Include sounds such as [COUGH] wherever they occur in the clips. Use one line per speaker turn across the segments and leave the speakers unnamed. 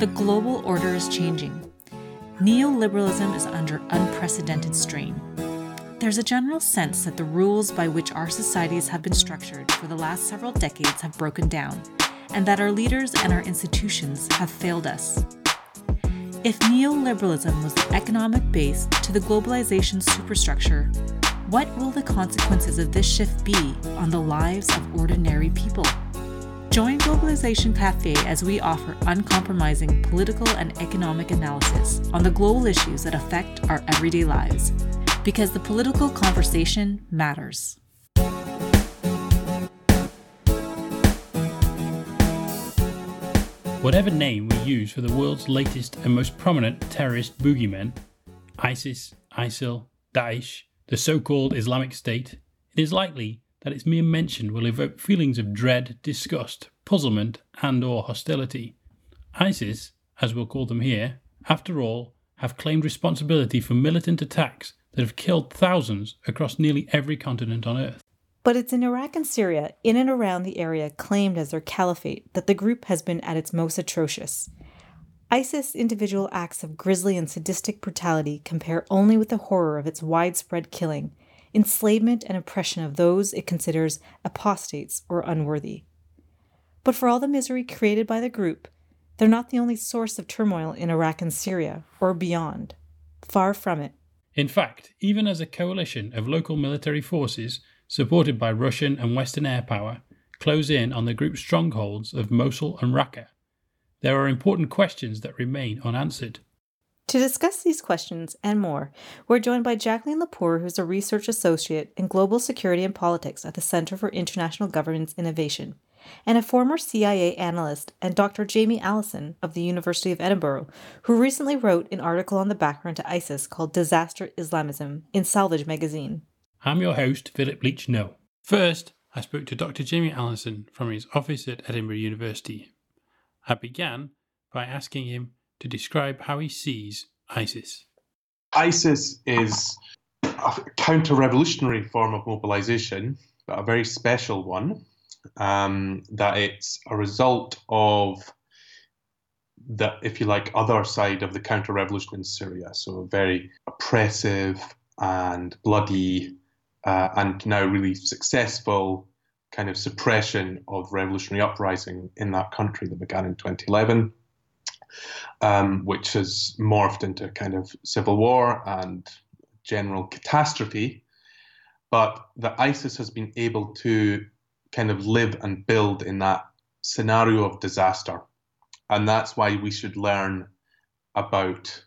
The global order is changing. Neoliberalism is under unprecedented strain. There's a general sense that the rules by which our societies have been structured for the last several decades have broken down, and that our leaders and our institutions have failed us. If neoliberalism was the economic base to the globalization superstructure, what will the consequences of this shift be on the lives of ordinary people? Join Globalization Cafe as we offer uncompromising political and economic analysis on the global issues that affect our everyday lives. Because the political conversation matters.
Whatever name we use for the world's latest and most prominent terrorist boogeymen ISIS, ISIL, Daesh, the so called Islamic State it is likely that its mere mention will evoke feelings of dread, disgust, puzzlement, and or hostility. ISIS, as we'll call them here, after all, have claimed responsibility for militant attacks that have killed thousands across nearly every continent on Earth.
But it's in Iraq and Syria, in and around the area claimed as their caliphate, that the group has been at its most atrocious. ISIS individual acts of grisly and sadistic brutality compare only with the horror of its widespread killing, enslavement, and oppression of those it considers apostates or unworthy. But for all the misery created by the group, they're not the only source of turmoil in Iraq and Syria, or beyond. Far from it.
In fact, even as a coalition of local military forces, supported by Russian and Western air power, close in on the group's strongholds of Mosul and Raqqa, there are important questions that remain unanswered.
To discuss these questions and more, we're joined by Jacqueline Lopour, who's a research associate in global security and politics at the Center for International Governance Innovation, and a former CIA analyst, and Dr. Jamie Allinson of the University of Edinburgh, who recently wrote an article on the background to ISIS called Disaster Islamism in Salvage magazine.
I'm your host, Philip Leach No. First, I spoke to Dr. Jamie Allinson from his office at Edinburgh University. I began by asking him to describe how he sees ISIS.
ISIS is a counter revolutionary form of mobilization, but a very special one. Um, that it's a result of the, if you like, other side of the counter revolution in Syria. So, a very oppressive and bloody uh, and now really successful kind of suppression of revolutionary uprising in that country that began in 2011 um, which has morphed into kind of civil war and general catastrophe. But the ISIS has been able to kind of live and build in that scenario of disaster. And that's why we should learn about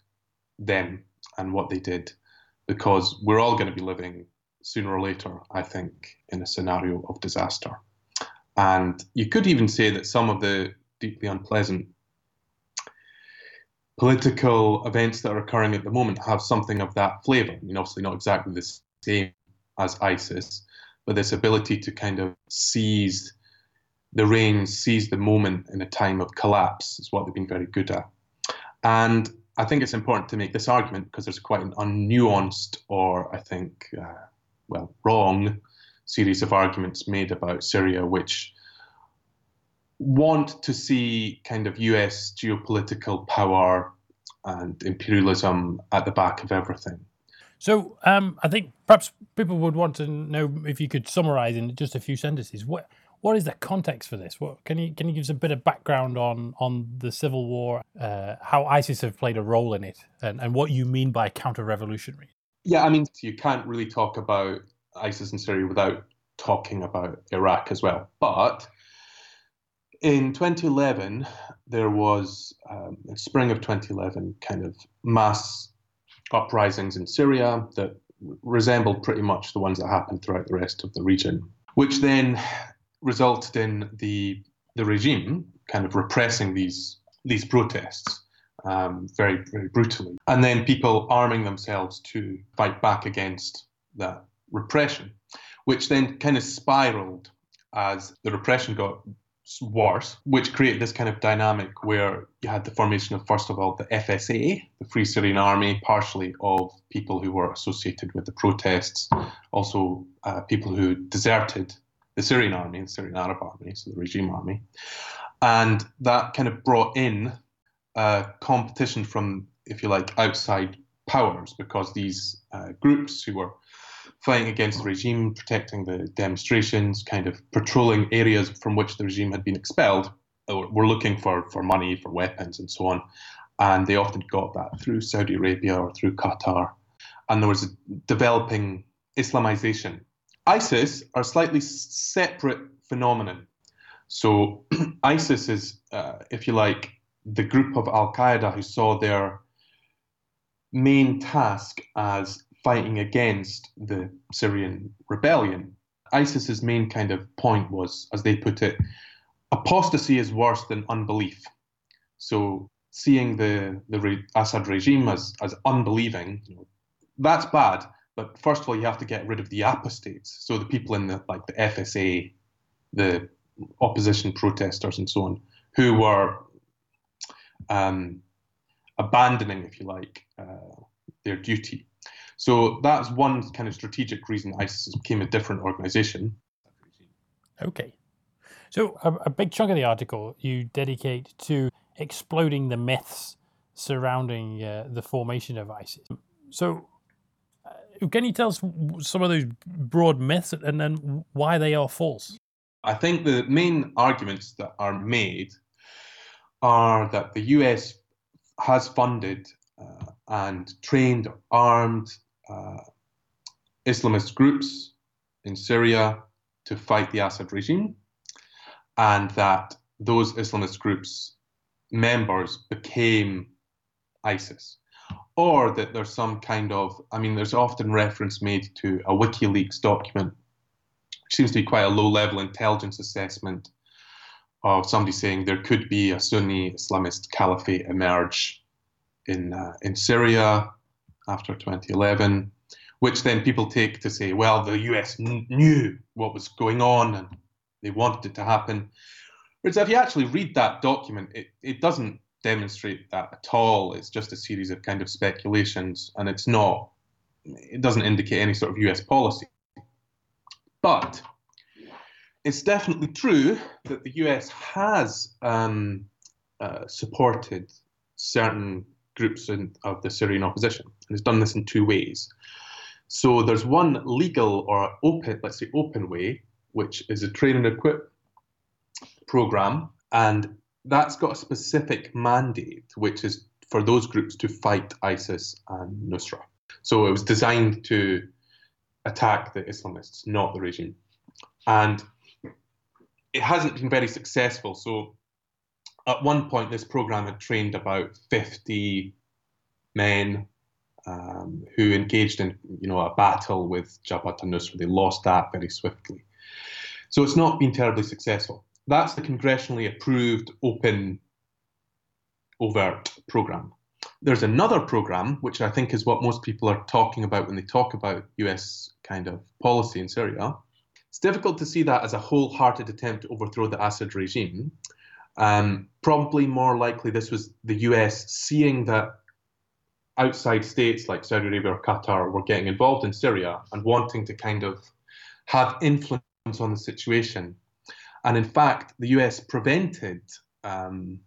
them and what they did, because we're all going to be living sooner or later, I think, in a scenario of disaster. And you could even say that some of the deeply unpleasant political events that are occurring at the moment have something of that flavour. I mean, obviously not exactly the same as ISIS, but this ability to kind of seize the reins, seize the moment in a time of collapse is what they've been very good at. And I think it's important to make this argument because there's quite an unnuanced or I think, uh, well, wrong series of arguments made about Syria, which want to see kind of US geopolitical power and imperialism at the back of everything.
So um, I think perhaps people would want to know if you could summarize in just a few sentences what what is the context for this? What can you can you give us a bit of background on on the civil war, uh, how ISIS have played a role in it, and, and what you mean by counter-revolutionary?
Yeah, I mean you can't really talk about ISIS in Syria without talking about Iraq as well. But in 2011, there was um, in spring of 2011 kind of mass uprisings in Syria that resembled pretty much the ones that happened throughout the rest of the region, which then resulted in the the regime kind of repressing these these protests um, very very brutally, and then people arming themselves to fight back against that repression, which then kind of spiraled as the repression got wars, which created this kind of dynamic where you had the formation of, first of all, the FSA, the Free Syrian Army, partially of people who were associated with the protests, also uh, people who deserted the Syrian army, the Syrian Arab army, so the regime army. And that kind of brought in uh, competition from, if you like, outside powers because these uh, groups who were fighting against the regime, protecting the demonstrations, kind of patrolling areas from which the regime had been expelled, were looking for, for money, for weapons, and so on. And they often got that through Saudi Arabia or through Qatar. And there was a developing Islamization. ISIS are a slightly separate phenomenon. So [CLEARS THROAT] ISIS is, uh, if you like, the group of Al Qaeda who saw their main task as fighting against the Syrian rebellion. ISIS's main kind of point was, as they put it, apostasy is worse than unbelief. So seeing the the Assad regime as as unbelieving, you know, that's bad. But first of all, you have to get rid of the apostates. So the people in the like the FSA, the opposition protesters, and so on, who were um, abandoning, if you like, uh, their duty. So that's one kind of strategic reason ISIS became a different organization.
Okay. So a, a big chunk of the article you dedicate to exploding the myths surrounding uh, the formation of ISIS. So uh, can you tell us some of those broad myths and then why they are false?
I think the main arguments that are made are that the US has funded uh, and trained, armed uh, Islamist groups in Syria to fight the Assad regime, and that those Islamist groups' members became ISIS. Or that there's some kind of, I mean, there's often reference made to a WikiLeaks document, which seems to be quite a low level intelligence assessment of somebody saying there could be a Sunni Islamist caliphate emerge in, uh, in Syria after 2011, which then people take to say, well, the US knew what was going on and they wanted it to happen. Whereas if you actually read that document, it, it doesn't demonstrate that at all. It's just a series of kind of speculations, and it's not, it doesn't indicate any sort of US policy. But it's definitely true that the US has um, uh, supported certain groups in, of the Syrian opposition, and has done this in two ways. So there's one legal or open, let's say open way, which is a train and equip program, and that's got a specific mandate, which is for those groups to fight ISIS and Nusra. So it was designed to attack the Islamists, not the regime. And it hasn't been very successful. So at one point, this program had trained about 50 men um, who engaged in, you know, a battle with Jabhat al-Nusra. They lost that very swiftly. So it's not been terribly successful. That's the congressionally approved open, overt program. There's another program, which I think is what most people are talking about when they talk about US kind of policy in Syria. It's difficult to see that as a wholehearted attempt to overthrow the Assad regime, um, probably more likely, this was the US seeing that outside states like Saudi Arabia or Qatar were getting involved in Syria and wanting to kind of have influence on the situation. And in fact, the US prevented um,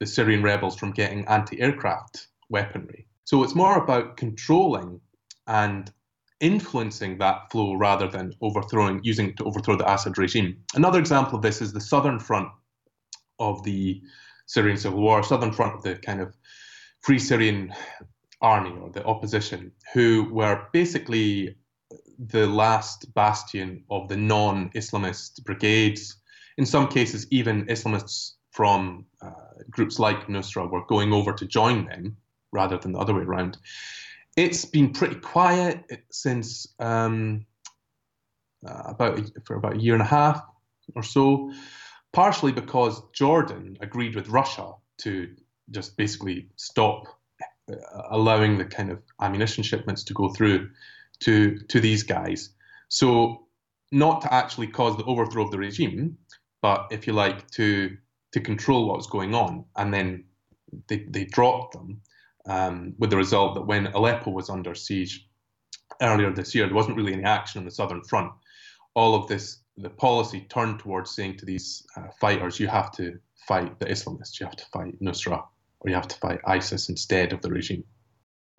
the Syrian rebels from getting anti aircraft weaponry. So it's more about controlling and influencing that flow rather than overthrowing, using it to overthrow the Assad regime. Another example of this is the southern front of the Syrian civil war, southern front of the kind of Free Syrian Army or the opposition, who were basically the last bastion of the non Islamist brigades. In some cases, even Islamists from uh, groups like Nusra were going over to join them rather than the other way around. It's been pretty quiet since um, uh, about for about a year and a half or so partially because Jordan agreed with Russia to just basically stop uh, allowing the kind of ammunition shipments to go through to to these guys. So not to actually cause the overthrow of the regime, but if you like to to control what was going on, and then they they dropped them um, with the result that when Aleppo was under siege earlier this year, there wasn't really any action on the southern front. All of this the policy turned towards saying to these uh, fighters, you have to fight the Islamists, you have to fight Nusra. or you have to fight ISIS instead of the regime.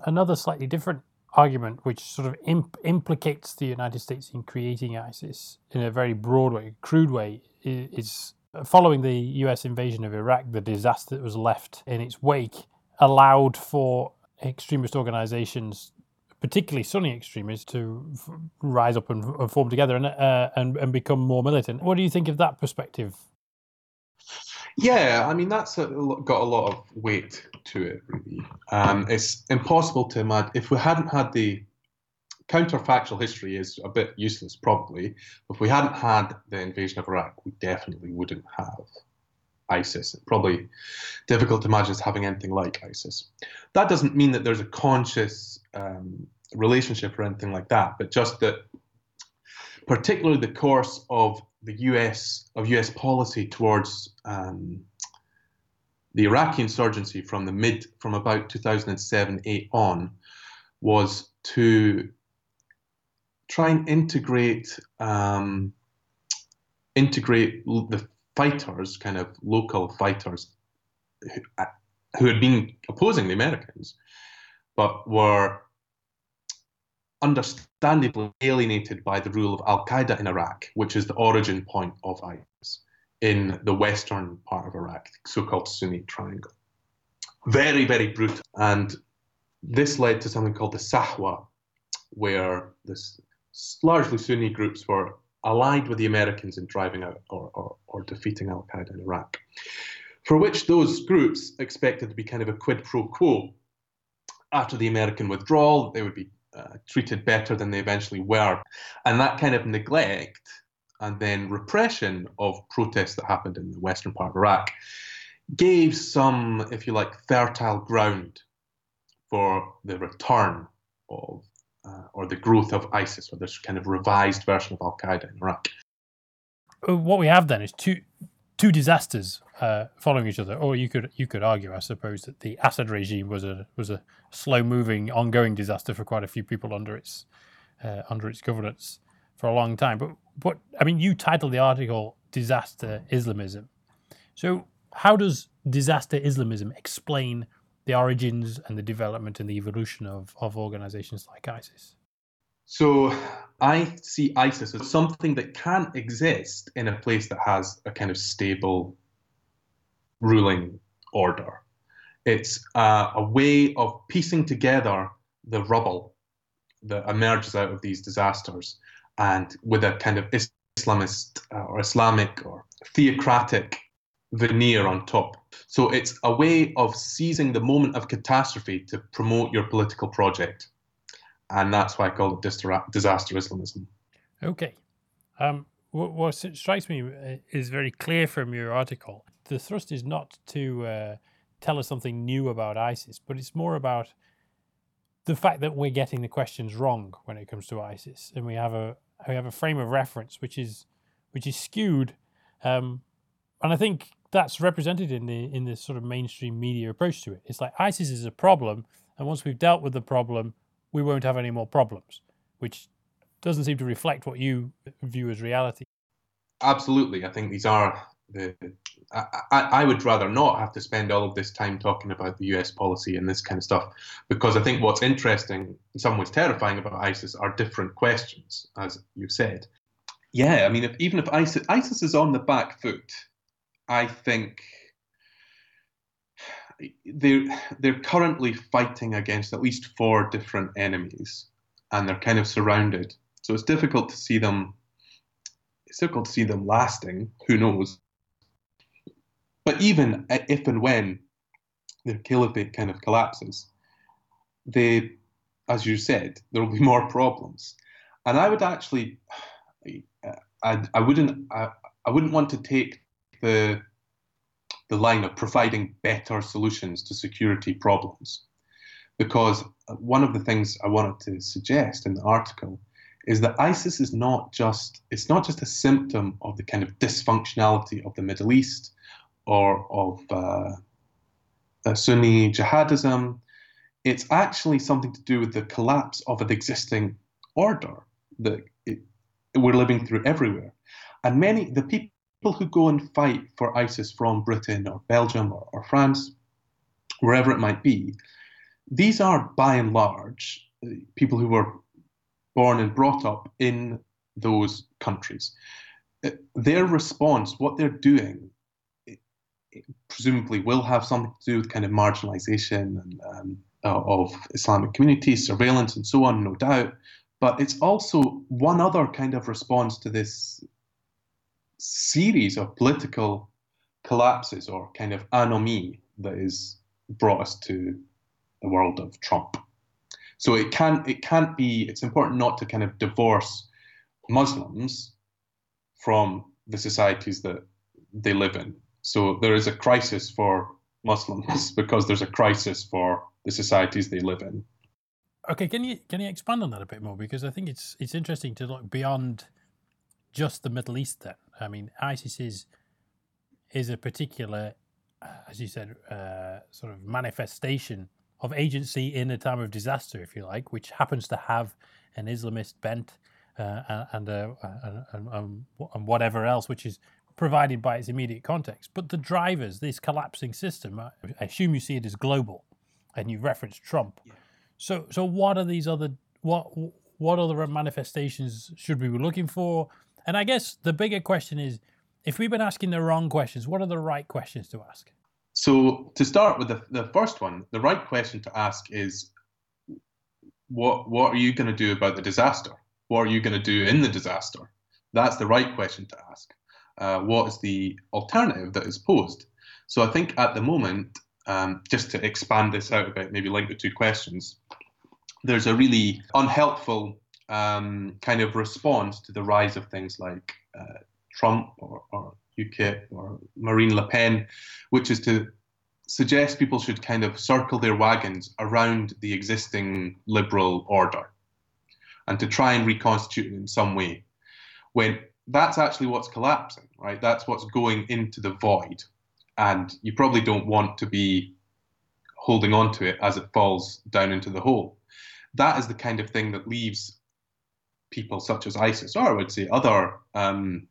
Another slightly different argument, which sort of imp- implicates the United States in creating ISIS in a very broad way, crude way, is following the US invasion of Iraq, the disaster that was left in its wake allowed for extremist organizations, particularly Sunni extremists, to f- rise up and, and, form together and, uh, and, and become more militant. What do you think of that perspective?
Yeah, I mean that's a, got a lot of weight to it. Really, um, it's impossible to imagine if we hadn't had the counterfactual history is a bit useless, probably. If we hadn't had the invasion of Iraq, we definitely wouldn't have ISIS. Probably difficult to imagine us having anything like ISIS. That doesn't mean that there's a conscious um, relationship or anything like that, but just that, particularly the course of the U.S. of U.S. policy towards um, the Iraqi insurgency from the mid from about 2007-8 on was to try and integrate um, integrate the fighters, kind of local fighters, who, who had been opposing the Americans, but were understandably alienated by the rule of Al Qaeda in Iraq, which is the origin point of ISIS in the western part of Iraq, so called Sunni Triangle. Very, very brutal. And this led to something called the Sahwa, where this largely Sunni groups were allied with the Americans in driving out or, or, or defeating Al Qaeda in Iraq, for which those groups expected to be kind of a quid pro quo. After the American withdrawal, they would be uh, treated better than they eventually were. And that kind of neglect and then repression of protests that happened in the western part of Iraq gave some, if you like, fertile ground for the return of uh, or the growth of ISIS, or this kind of revised version of Al Qaeda in Iraq.
Uh, what we have then is two two disasters uh, following each other. Or you could you could argue, I suppose, that the Assad regime was a was a slow moving, ongoing disaster for quite a few people under its uh, under its governance for a long time. But what I mean, you titled the article "Disaster Islamism." So how does disaster Islamism explain the origins and the development and the evolution of, of organizations like ISIS?
So I see ISIS as something that can't exist in a place that has a kind of stable ruling order. It's uh, a way of piecing together the rubble that emerges out of these disasters and with a kind of Islamist uh, or Islamic or theocratic veneer on top. So it's a way of seizing the moment of catastrophe to promote your political project. And that's why I call it disaster Islamism.
Okay. Um, what, what, strikes me uh, is very clear from your article. The thrust is not to uh, tell us something new about ISIS, but it's more about the fact that we're getting the questions wrong when it comes to ISIS, and we have a we have a frame of reference which is which is skewed. Um, and I think that's represented in the in this sort of mainstream media approach to it. It's like ISIS is a problem, and once we've dealt with the problem, we won't have any more problems, which doesn't seem to reflect what you view as reality.
Absolutely, I think these are the. I, I, would rather not have to spend all of this time talking about the US policy and this kind of stuff, because I think what's interesting, in some ways terrifying about ISIS, are different questions, as you said. Yeah, I mean, if, even if ISIS, ISIS is on the back foot I think they're they're currently fighting against at least four different enemies, and they're kind of surrounded. So it's difficult to see them. It's difficult to see them lasting. Who knows? But even if and when the caliphate kind of collapses, they, as you said, there will be more problems. And I would actually, I, I wouldn't, I, I wouldn't want to take the the line of providing better solutions to security problems. Because one of the things I wanted to suggest in the article is that ISIS is not just it's not just a symptom of the kind of dysfunctionality of the Middle East or of uh, uh, Sunni jihadism. It's actually something to do with the collapse of an existing order that it, we're living through everywhere. And many the people people who go and fight for ISIS from Britain or Belgium or, or France wherever it might be, these are by and large people who were born and brought up in those countries. Their response, what they're doing, presumably will have something to do with kind of marginalization and, um, of Islamic communities, surveillance, and so on, no doubt. But it's also one other kind of response to this series of political collapses or kind of anomie that has brought us to the world of Trump. So it can't it can't be. It's important not to kind of divorce Muslims from the societies that they live in. So there is a crisis for Muslims [LAUGHS] because there's a crisis for the societies they live in.
Okay, can you can you expand on that a bit more? Because I think it's it's interesting to look beyond just the Middle East. Then, I mean, ISIS is is a particular, as you said, uh, sort of manifestation of agency in a time of disaster, if you like, which happens to have an Islamist bent uh, and, uh, and, and, and whatever else, which is provided by its immediate context. But the drivers, this collapsing system, I assume you see it as global, and you referenced Trump. Yeah. So, so what are these other what what other manifestations should we be looking for? And I guess the bigger question is, if we've been asking the wrong questions, what are the right questions to ask?
So, to start with the, the first one, the right question to ask is, what what are you going to do about the disaster? What are you going to do in the disaster? That's the right question to ask. Uh, what is the alternative that is posed? So I think at the moment, um, just to expand this out a bit, maybe link the two questions, there's a really unhelpful um, kind of response to the rise of things like uh, Trump or, or UKIP or Marine Le Pen, which is to suggest people should kind of circle their wagons around the existing liberal order and to try and reconstitute it in some way. When that's actually what's collapsing, right? That's what's going into the void. And you probably don't want to be holding on to it as it falls down into the hole. That is the kind of thing that leaves people such as ISIS, or I would say other um,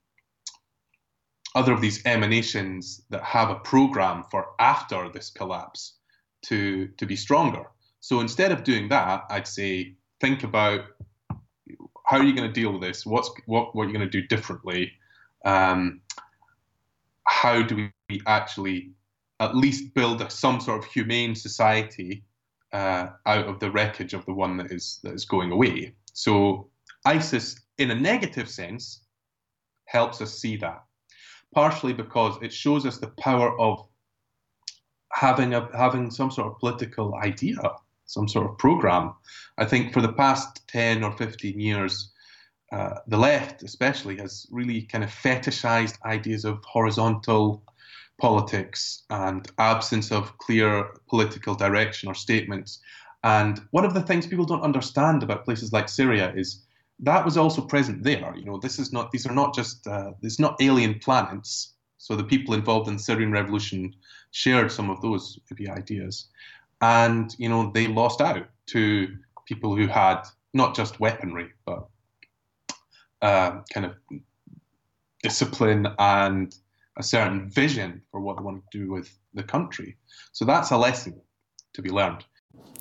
other of these emanations that have a program for after this collapse to to be stronger. So instead of doing that, I'd say think about how are you going to deal with this? What's what what are you going to do differently? Um, how do we actually at least build a, some sort of humane society uh, out of the wreckage of the one that is that is going away? So ISIS, in a negative sense, helps us see that. Partially because it shows us the power of having a having some sort of political idea some sort of program. I think for the past 10 or 15 years, uh, the left especially has really kind of fetishized ideas of horizontal politics and absence of clear political direction or statements. And one of the things people don't understand about places like Syria is that was also present there. You know, this is not; these are not just uh, it's not alien planets. So the people involved in the Syrian revolution shared some of those maybe ideas and you know they lost out to people who had not just weaponry but uh, kind of discipline and a certain vision for what they want to do with the country. So that's a lesson to be learned.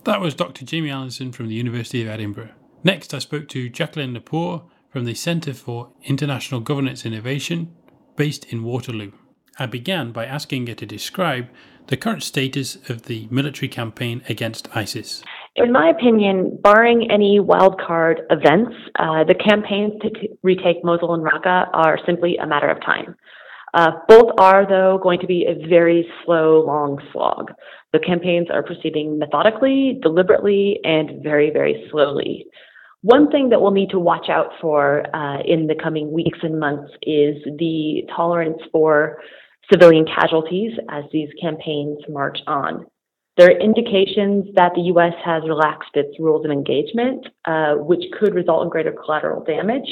That was Dr. Jamie Allinson from the University of Edinburgh. Next, I spoke to Jacqueline Lopour from the Centre for International Governance Innovation, based in Waterloo. I began by asking her to describe the current status of the military campaign against ISIS.
In my opinion, barring any wildcard events, uh, the campaigns to t- retake Mosul and Raqqa are simply a matter of time. Uh, both are, though, going to be a very slow, long slog. The campaigns are proceeding methodically, deliberately, and very, very slowly. One thing that we'll need to watch out for uh, in the coming weeks and months is the tolerance for civilian casualties as these campaigns march on. There are indications that the U.S. has relaxed its rules of engagement, uh, which could result in greater collateral damage.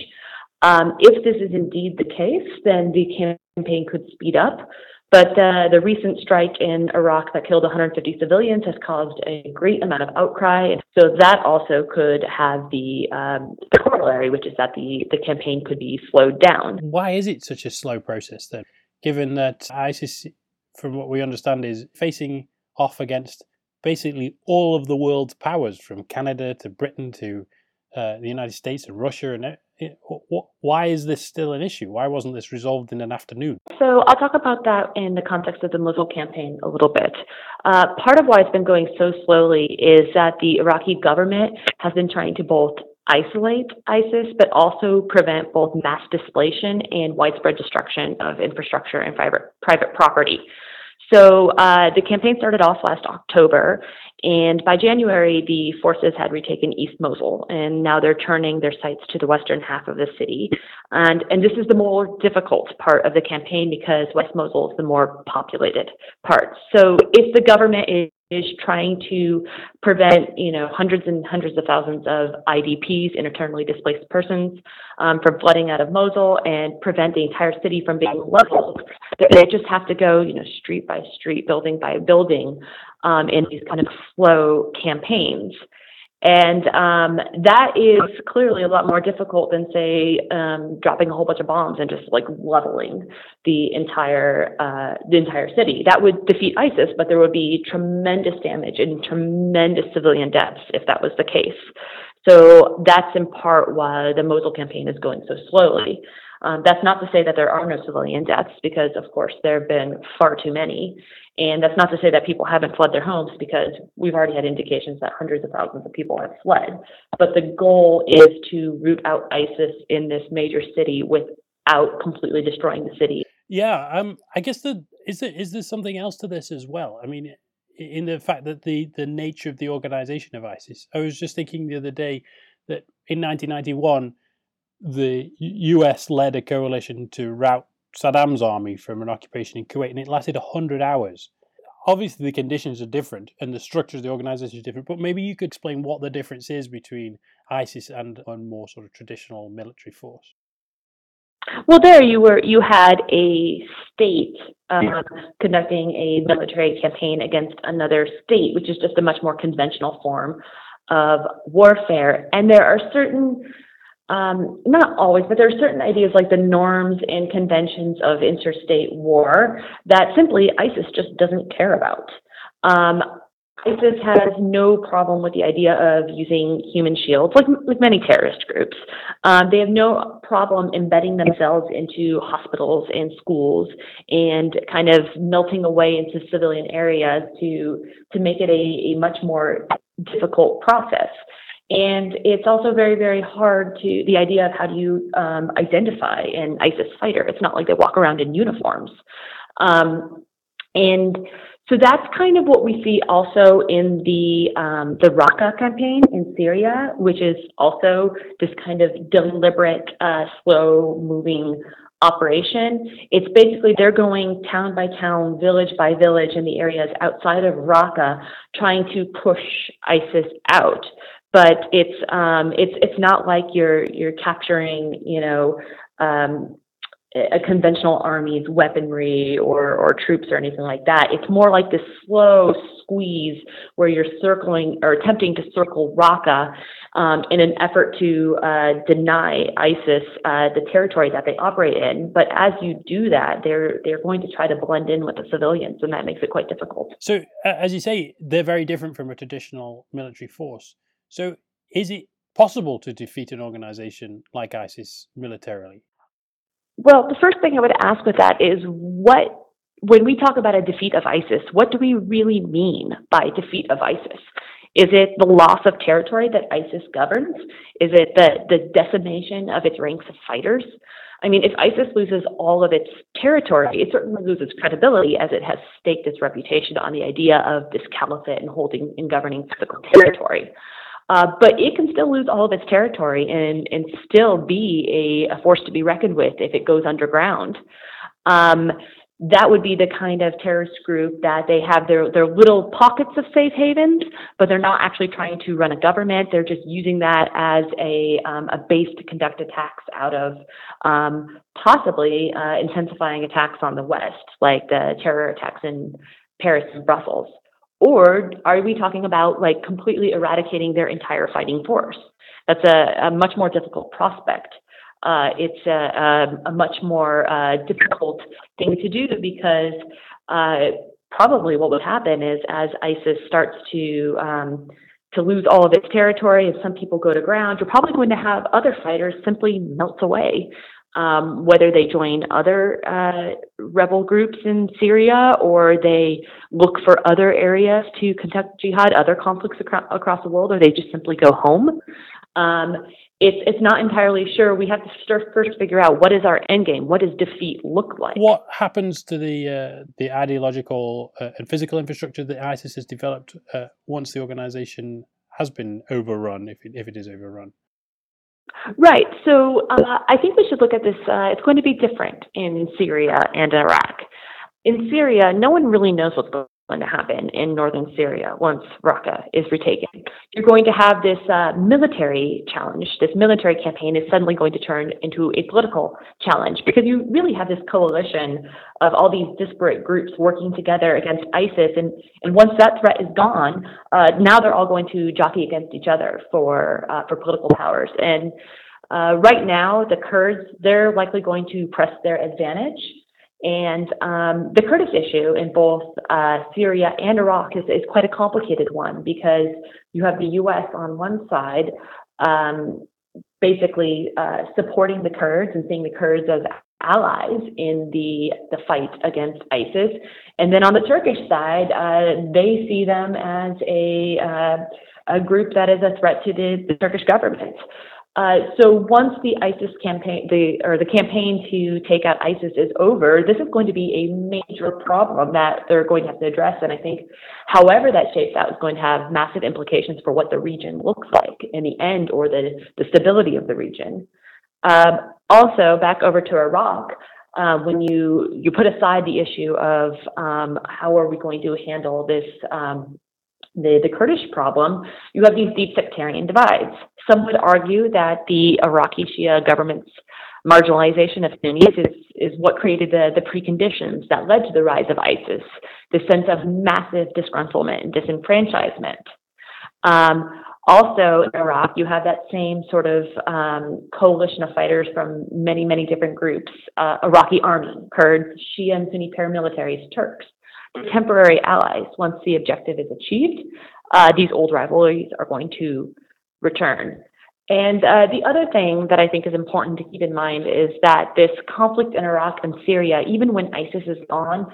Um, if this is indeed the case, then the campaign could speed up. But uh, the recent strike in Iraq that killed 150 civilians has caused a great amount of outcry. So that also could have the, um, the corollary, which is that the, the campaign could be slowed down.
Why is it such a slow process then? given that ISIS, from what we understand, is facing off against basically all of the world's powers, from Canada to Britain to uh, the United States and Russia. And why is this still an issue? Why wasn't this resolved in an afternoon?
So I'll talk about that in the context of the Mosul campaign a little bit. Uh, part of why it's been going so slowly is that the Iraqi government has been trying to both isolate ISIS, but also prevent both mass displacement and widespread destruction of infrastructure and private property. So uh, the campaign started off last October, and by January, the forces had retaken East Mosul, and now they're turning their sights to the western half of the city. And, and this is the more difficult part of the campaign because West Mosul is the more populated part. So if the government is is trying to prevent, you know, hundreds and hundreds of thousands of IDPs, internally displaced persons, um, from flooding out of Mosul and prevent the entire city from being leveled. They just have to go, you know, street by street, building by building, um, in these kind of slow campaigns. And um, that is clearly a lot more difficult than, say, um, dropping a whole bunch of bombs and just like leveling the entire uh, the entire city. That would defeat ISIS, but there would be tremendous damage and tremendous civilian deaths if that was the case. So that's in part why the Mosul campaign is going so slowly. Um, that's not to say that there are no civilian deaths, because of course there have been far too many. And that's not to say that people haven't fled their homes, because we've already had indications that hundreds of thousands of people have fled. But the goal is to root out ISIS in this major city without completely destroying the city.
Yeah, um, I guess the is there is there something else to this as well? I mean, in the fact that the the nature of the organization of ISIS. I was just thinking the other day that in 1991 the US led a coalition to rout Saddam's army from an occupation in Kuwait, and it lasted 100 hours. Obviously, the conditions are different and the structure of the organization is different, but maybe you could explain what the difference is between ISIS and a more sort of traditional military force.
Well, there you were. You had a state um, conducting a military campaign against another state, which is just a much more conventional form of warfare. And there are certain um, not always, but there are certain ideas like the norms and conventions of interstate war that simply ISIS just doesn't care about. Um, ISIS has no problem with the idea of using human shields, like, like many terrorist groups. Um, they have no problem embedding themselves into hospitals and schools and kind of melting away into civilian areas to to make it a, a much more difficult process. And it's also very, very hard to the idea of how do you um, identify an ISIS fighter. It's not like they walk around in uniforms. Um, and so that's kind of what we see also in the um, the Raqqa campaign in Syria, which is also this kind of deliberate, uh, slow moving operation. It's basically they're going town by town, village by village in the areas outside of Raqqa, trying to push ISIS out but it's um, it's it's not like you're you're capturing you know um, a conventional army's weaponry or or troops or anything like that. It's more like this slow squeeze where you're circling or attempting to circle Raqqa um, in an effort to uh, deny ISIS uh, the territory that they operate in. But as you do that, they're they're going to try to blend in with the civilians, and that makes it quite difficult.
So, uh, as you say, they're very different from a traditional military force. So, is it possible to defeat an organization like ISIS militarily?
Well, the first thing I would ask with that is what, when we talk about a defeat of ISIS, what do we really mean by defeat of ISIS? Is it the loss of territory that ISIS governs? Is it the, the decimation of its ranks of fighters? I mean, if ISIS loses all of its territory, it certainly loses credibility as it has staked its reputation on the idea of this caliphate and holding and governing physical territory. Uh, but it can still lose all of its territory and, and still be a, a force to be reckoned with if it goes underground. Um, that would be the kind of terrorist group that they have their, their little pockets of safe havens, but they're not actually trying to run a government. They're just using that as a, um, a base to conduct attacks out of, um, possibly uh, intensifying attacks on the West, like the terror attacks in Paris and Brussels. Or are we talking about like completely eradicating their entire fighting force? That's a, a much more difficult prospect. Uh, it's a, a, a, much more uh, difficult thing to do because uh, probably what would happen is as ISIS starts to um, to lose all of its territory and some people go to ground, you're probably going to have other fighters simply melt away. Um, whether they join other uh, rebel groups in Syria or they look for other areas to conduct jihad, other conflicts acro- across the world, or they just simply go home. Um, it's it's not entirely sure. We have to first figure out what is our end game. What does defeat look like?
What happens to the uh, the ideological uh, and physical infrastructure that ISIS has developed uh, once the organization has been overrun, if it, if it is overrun?
Right. So uh, I think we should look at this. Uh, it's going to be different in Syria and Iraq. In Syria, no one really knows what's going to happen in northern Syria once Raqqa is retaken. You're going to have this uh, military challenge. This military campaign is suddenly going to turn into a political challenge because you really have this coalition of all these disparate groups working together against ISIS. And, and once that threat is gone, uh, now they're all going to jockey against each other for, uh, for political powers. And uh, right now, the Kurds, they're likely going to press their advantage. And um, the Kurdish issue in both uh, Syria and Iraq is, is quite a complicated one because you have the U.S. on one side, um, basically uh, supporting the Kurds and seeing the Kurds as allies in the the fight against ISIS, and then on the Turkish side, uh, they see them as a uh, a group that is a threat to the, the Turkish government. Uh, so once the ISIS campaign, the or the campaign to take out ISIS is over, this is going to be a major problem that they're going to have to address. And I think, however that shapes out, is going to have massive implications for what the region looks like in the end, or the the stability of the region. Um, also, back over to Iraq. Uh, when you you put aside the issue of um, how are we going to handle this um, the, the Kurdish problem, you have these deep sectarian divides. Some would argue that the Iraqi Shia government's marginalization of Sunnis is, is what created the, the preconditions that led to the rise of ISIS, the sense of massive disgruntlement and disenfranchisement. Um, also, in Iraq, you have that same sort of um, coalition of fighters from many, many different groups uh, Iraqi army, Kurds, Shia and Sunni paramilitaries, Turks temporary allies once the objective is achieved. Uh, these old rivalries are going to return. And uh, the other thing that I think is important to keep in mind is that this conflict in Iraq and Syria, even when ISIS is gone,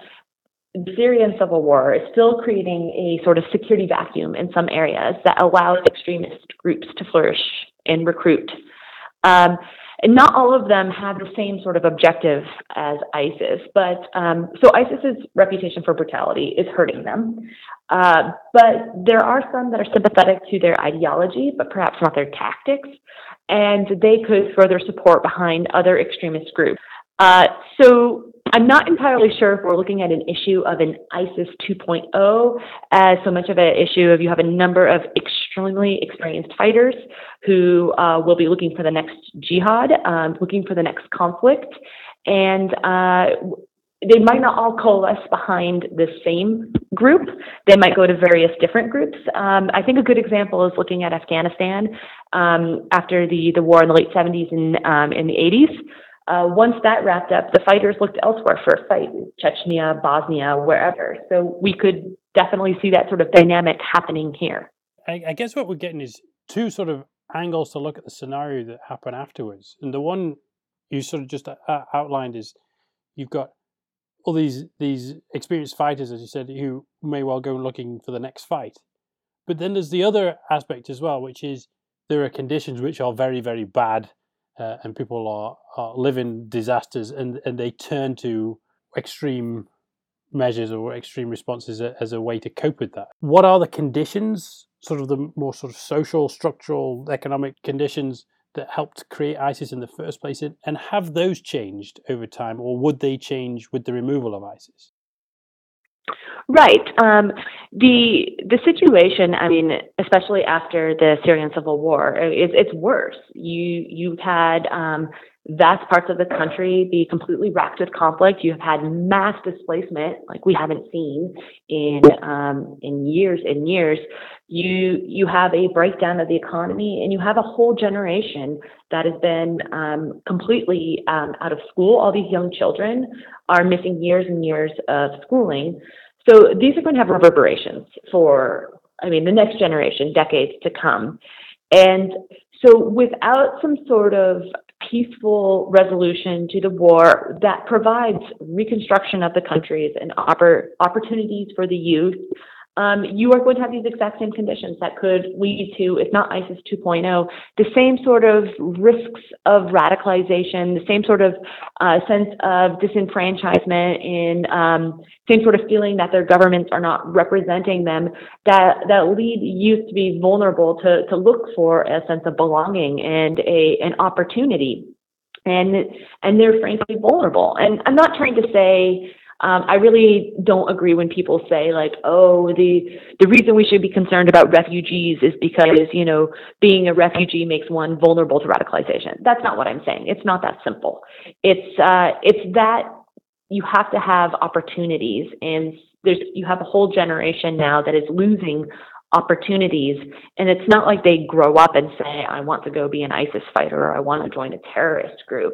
the Syrian civil war is still creating a sort of security vacuum in some areas that allows extremist groups to flourish and recruit. Um, and not all of them have the same sort of objective as ISIS, but um, so ISIS's reputation for brutality is hurting them. Uh, but there are some that are sympathetic to their ideology, but perhaps not their tactics, and they could further support behind other extremist groups. Uh, so I'm not entirely sure if we're looking at an issue of an ISIS 2.0 as so much of an issue of you have a number of extremely experienced fighters who uh, will be looking for the next jihad, um, looking for the next conflict, and uh, they might not all coalesce behind the same group. They might go to various different groups. Um, I think a good example is looking at Afghanistan um, after the, the war in the late 70s and um, in the 80s. Uh, once that wrapped up, the fighters looked elsewhere for a fight, Chechnya, Bosnia, wherever. So we could definitely see that sort of dynamic happening here.
I, I guess what we're getting is two sort of angles to look at the scenario that happened afterwards. And the one you sort of just uh, outlined is you've got all these these experienced fighters, as you said, who may well go looking for the next fight. But then there's the other aspect as well, which is there are conditions which are very, very bad uh, and people are, are living disasters and, and they turn to extreme measures or extreme responses as a way to cope with that. What are the conditions, sort of the more sort of social, structural, economic conditions that helped create ISIS in the first place? And have those changed over time or would they change with the removal of ISIS?
Right. Um, the the situation, I mean, especially after the Syrian civil war, is it's worse. You you've had um, vast parts of the country be completely racked with conflict. You have had mass displacement like we haven't seen in um, in years and years. You you have a breakdown of the economy, and you have a whole generation that has been um, completely um, out of school. All these young children are missing years and years of schooling. So these are going to have reverberations for, I mean, the next generation, decades to come. And so without some sort of peaceful resolution to the war that provides reconstruction of the countries and oppor- opportunities for the youth um, you are going to have these exact same conditions that could lead to, if not ISIS 2.0, the same sort of risks of radicalization, the same sort of uh, sense of disenfranchisement, and um, same sort of feeling that their governments are not representing them, that that lead youth to be vulnerable to to look for a sense of belonging and a an opportunity, and and they're frankly vulnerable. And I'm not trying to say um, I really don't agree when people say like, oh, the the reason we should be concerned about refugees is because you know being a refugee makes one vulnerable to radicalization. That's not what I'm saying. It's not that simple. It's uh, it's that you have to have opportunities, and there's you have a whole generation now that is losing opportunities. And it's not like they grow up and say, I want to go be an ISIS fighter or I want to join a terrorist group.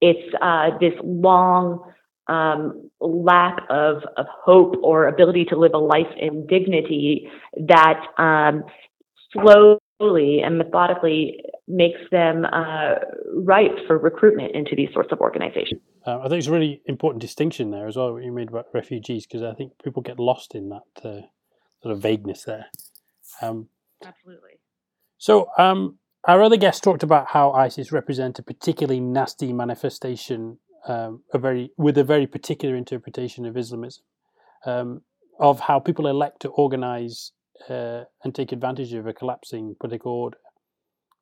It's uh, this long um, lack of, of hope or ability to live a life in dignity that um, slowly and methodically makes them uh, ripe for recruitment into these sorts of organizations.
Uh, I think it's a really important distinction there as well, what you made about refugees, because I think people get lost in that uh, sort of vagueness there.
Um, Absolutely.
So, um, our other guest talked about how ISIS represent a particularly nasty manifestation um, a very with a very particular interpretation of Islamism, um, of how people elect to organize uh, and take advantage of a collapsing political order.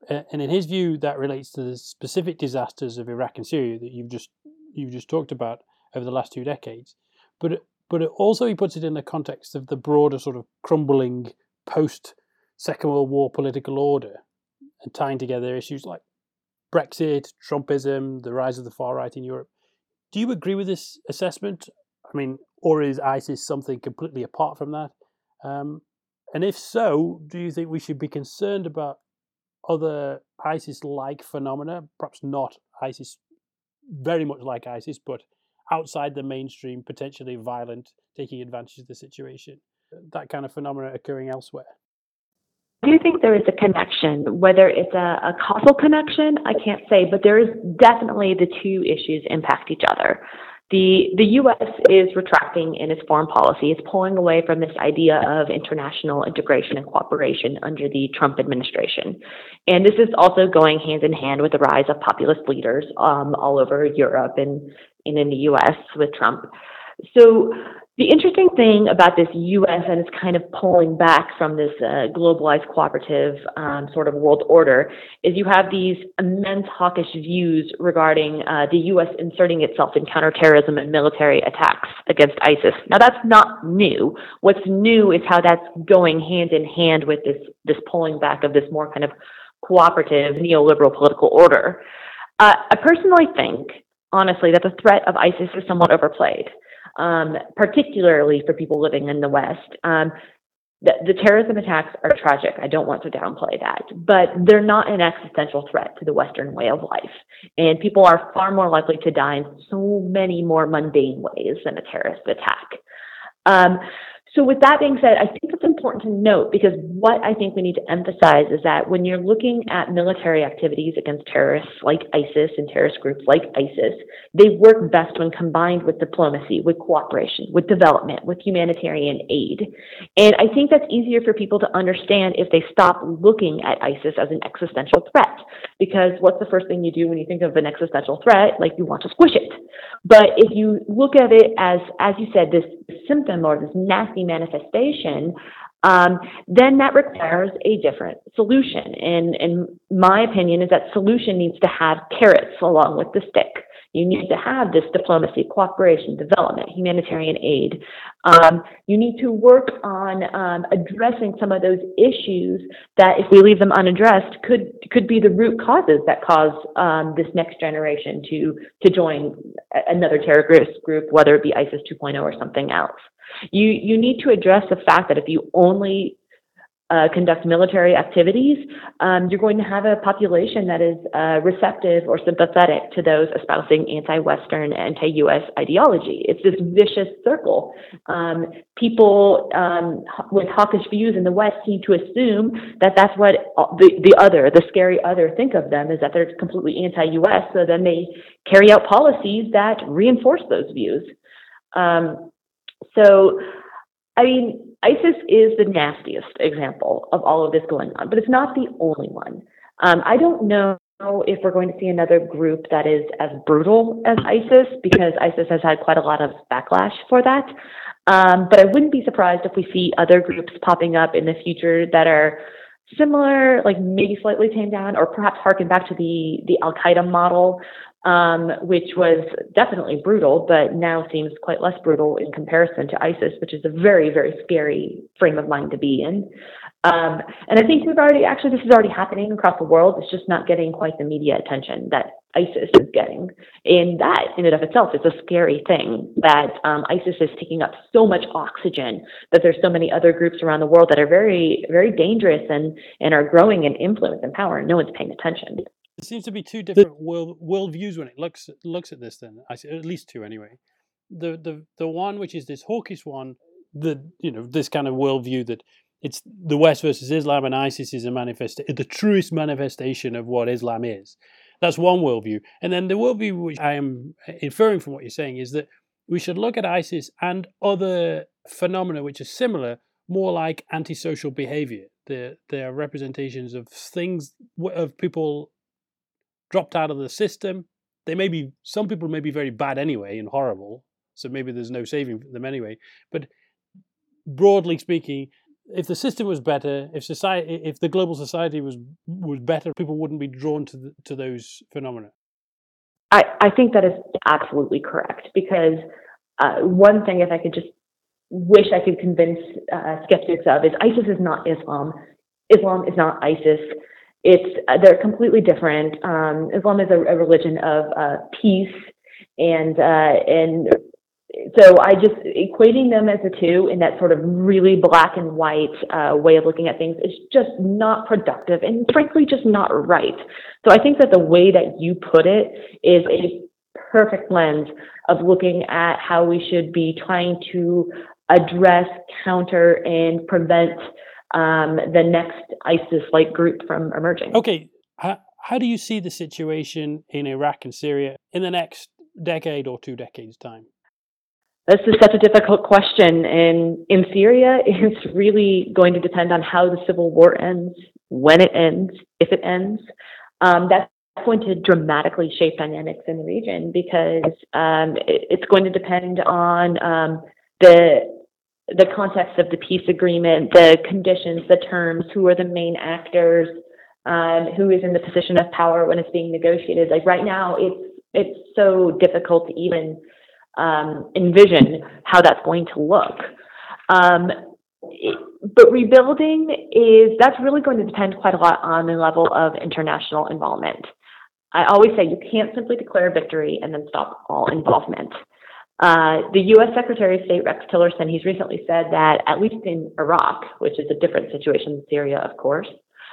And in his view, that relates to the specific disasters of Iraq and Syria that you've just you've just talked about over the last two decades. But but it also he puts it in the context of the broader sort of crumbling post Second World War political order and tying together issues like Brexit, Trumpism, the rise of the far right in Europe. Do you agree with this assessment? I mean, or is ISIS something completely apart from that? Um, and if so, do you think we should be concerned about other ISIS like phenomena? Perhaps not ISIS, very much like ISIS, but outside the mainstream, potentially violent, taking advantage of the situation. That kind of phenomena occurring elsewhere.
I do think there is a connection. Whether it's a, a causal connection, I can't say, but there is definitely the two issues impact each other. The, the U.S. is retracting in its foreign policy. It's pulling away from this idea of international integration and cooperation under the Trump administration. And this is also going hand in hand with the rise of populist leaders um, all over Europe and, and in the U.S. with Trump. So the interesting thing about this U.S. and it's kind of pulling back from this uh, globalized cooperative um, sort of world order is you have these immense hawkish views regarding uh, the U.S. inserting itself in counterterrorism and military attacks against ISIS. Now that's not new. What's new is how that's going hand in hand with this this pulling back of this more kind of cooperative neoliberal political order. Uh, I personally think, honestly, that the threat of ISIS is somewhat overplayed um, particularly for people living in the West. Um, the, the, terrorism attacks are tragic. I don't want to downplay that, but they're not an existential threat to the Western way of life. And people are far more likely to die in so many more mundane ways than a terrorist attack. Um, so, with that being said, I think it's important to note because what I think we need to emphasize is that when you're looking at military activities against terrorists like ISIS and terrorist groups like ISIS, they work best when combined with diplomacy, with cooperation, with development, with humanitarian aid. And I think that's easier for people to understand if they stop looking at ISIS as an existential threat. Because what's the first thing you do when you think of an existential threat? Like you want to squish it. But if you look at it as, as you said, this symptom or this nasty manifestation, um, then that requires a different solution. And, and my opinion is that solution needs to have carrots along with the stick. You need to have this diplomacy, cooperation, development, humanitarian aid. Um, you need to work on um, addressing some of those issues that, if we leave them unaddressed, could could be the root causes that cause um, this next generation to to join another terrorist group, whether it be ISIS 2.0 or something else. You you need to address the fact that if you only uh, conduct military activities, um, you're going to have a population that is uh, receptive or sympathetic to those espousing anti-Western, anti-U.S. ideology. It's this vicious circle. Um, people um, with hawkish views in the West seem to assume that that's what the, the other, the scary other, think of them is that they're completely anti-U.S. So then they carry out policies that reinforce those views. Um, so, I mean, ISIS is the nastiest example of all of this going on, but it's not the only one. Um, I don't know if we're going to see another group that is as brutal as ISIS because ISIS has had quite a lot of backlash for that. Um, but I wouldn't be surprised if we see other groups popping up in the future that are similar, like maybe slightly tamed down, or perhaps harken back to the the Al Qaeda model, um, which was definitely brutal, but now seems quite less brutal in comparison to ISIS, which is a very, very scary frame of mind to be in. Um, and I think we've already, actually, this is already happening across the world. It's just not getting quite the media attention that ISIS is getting. And that, in and of itself, is a scary thing that um, ISIS is taking up so much oxygen that there's so many other groups around the world that are very, very dangerous and, and are growing in influence and power, and no one's paying attention.
There seems to be two different world world views when it looks looks at this. Then I see at least two anyway. The the the one which is this hawkish one, the you know this kind of worldview that it's the West versus Islam and ISIS is a manifest the truest manifestation of what Islam is. That's one worldview, and then the worldview which I am inferring from what you're saying is that we should look at ISIS and other phenomena which are similar, more like antisocial behavior. They're, they're representations of things of people dropped out of the system. They may be some people may be very bad anyway and horrible, so maybe there's no saving them anyway. But broadly speaking, if the system was better, if society, if the global society was was better, people wouldn't be drawn to the, to those phenomena.
I, I think that is absolutely correct because uh, one thing, if I could just wish I could convince uh, skeptics of, is ISIS is not Islam. Islam is not ISIS it's uh, they're completely different. Um, Islam is a, a religion of uh, peace, and uh, and so I just equating them as the two in that sort of really black and white uh, way of looking at things is just not productive and frankly just not right. So I think that the way that you put it is a perfect lens of looking at how we should be trying to address, counter, and prevent um, the next ISIS-like group from emerging.
Okay, how, how do you see the situation in Iraq and Syria in the next decade or two decades' time?
This is such a difficult question. And in Syria, [LAUGHS] it's really going to depend on how the civil war ends, when it ends, if it ends. Um, that's going to dramatically shape dynamics in the region because um, it, it's going to depend on um, the the context of the peace agreement, the conditions, the terms, who are the main actors, um, who is in the position of power when it's being negotiated. Like right now, it's it's so difficult to even um, envision how that's going to look. Um, it, but rebuilding is that's really going to depend quite a lot on the level of international involvement. I always say you can't simply declare victory and then stop all involvement. Uh, the U.S. Secretary of State Rex Tillerson, he's recently said that at least in Iraq, which is a different situation than Syria, of course,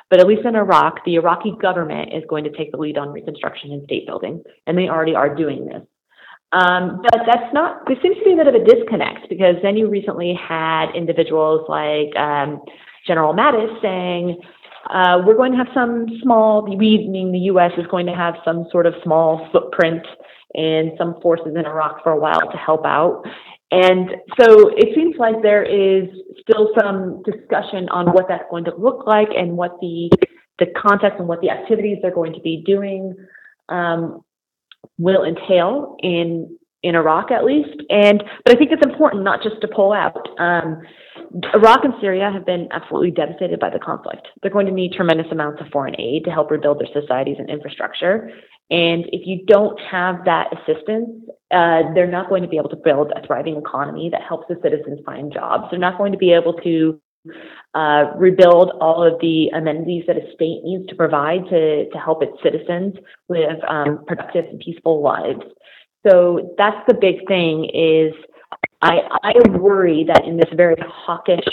but at least in Iraq, the Iraqi government is going to take the lead on reconstruction and state building, and they already are doing this. Um, but that's not, there seems to be a bit of a disconnect because then you recently had individuals like um, General Mattis saying, uh, we're going to have some small, we, meaning the U.S., is going to have some sort of small footprint and some forces in Iraq for a while to help out. And so it seems like there is still some discussion on what that's going to look like and what the the context and what the activities they're going to be doing um, will entail in in Iraq at least. And but I think it's important not just to pull out. Um, Iraq and Syria have been absolutely devastated by the conflict. They're going to need tremendous amounts of foreign aid to help rebuild their societies and infrastructure. And if you don't have that assistance, uh, they're not going to be able to build a thriving economy that helps the citizens find jobs. They're not going to be able to uh, rebuild all of the amenities that a state needs to provide to, to help its citizens live um, productive and peaceful lives. So that's the big thing is I, I worry that in this very hawkish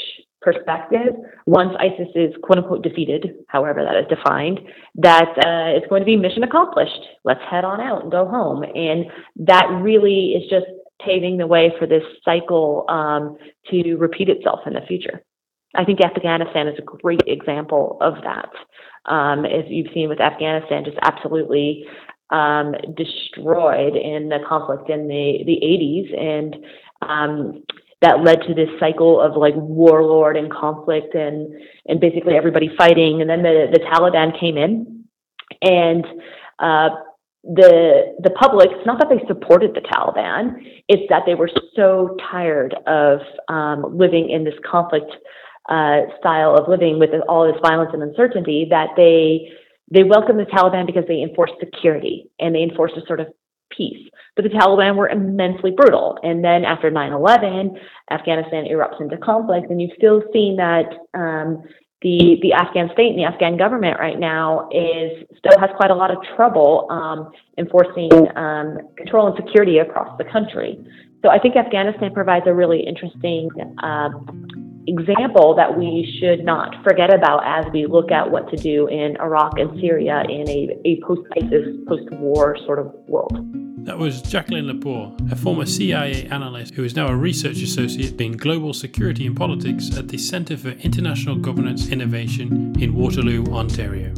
perspective, once ISIS is quote unquote defeated, however that is defined, that uh, it's going to be mission accomplished. Let's head on out and go home. And that really is just paving the way for this cycle um, to repeat itself in the future. I think Afghanistan is a great example of that. Um, as you've seen with Afghanistan, just absolutely um, destroyed in the conflict in the, the 80s. And um, that led to this cycle of like warlord and conflict and, and basically everybody fighting. And then the, the Taliban came in and uh, the the public it's not that they supported the Taliban it's that they were so tired of um, living in this conflict uh, style of living with all this violence and uncertainty that they they welcomed the Taliban because they enforced security and they enforced a sort of peace. But the Taliban were immensely brutal. And then after 9 11, Afghanistan erupts into conflict, and you've still seen that um, the, the Afghan state and the Afghan government right now is still has quite a lot of trouble um, enforcing um, control and security across the country. So I think Afghanistan provides a really interesting uh, example that we should not forget about as we look at what to do in Iraq and Syria in a, a post ISIS, post war sort of world.
That was Jacqueline Lopour, a former CIA analyst who is now a research associate in global security and politics at the Centre for International Governance Innovation in Waterloo, Ontario.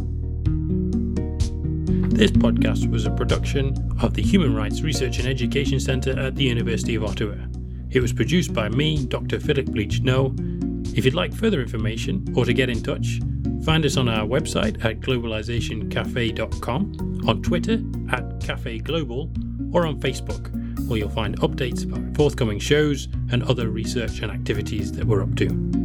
This podcast was a production of the Human Rights Research and Education Centre at the University of Ottawa. It was produced by me, Dr. Philip Bleach No, if you'd like further information or to get in touch, find us on our website at globalizationcafe.com, on Twitter at Cafe Global, or on Facebook, where you'll find updates about forthcoming shows and other research and activities that we're up to.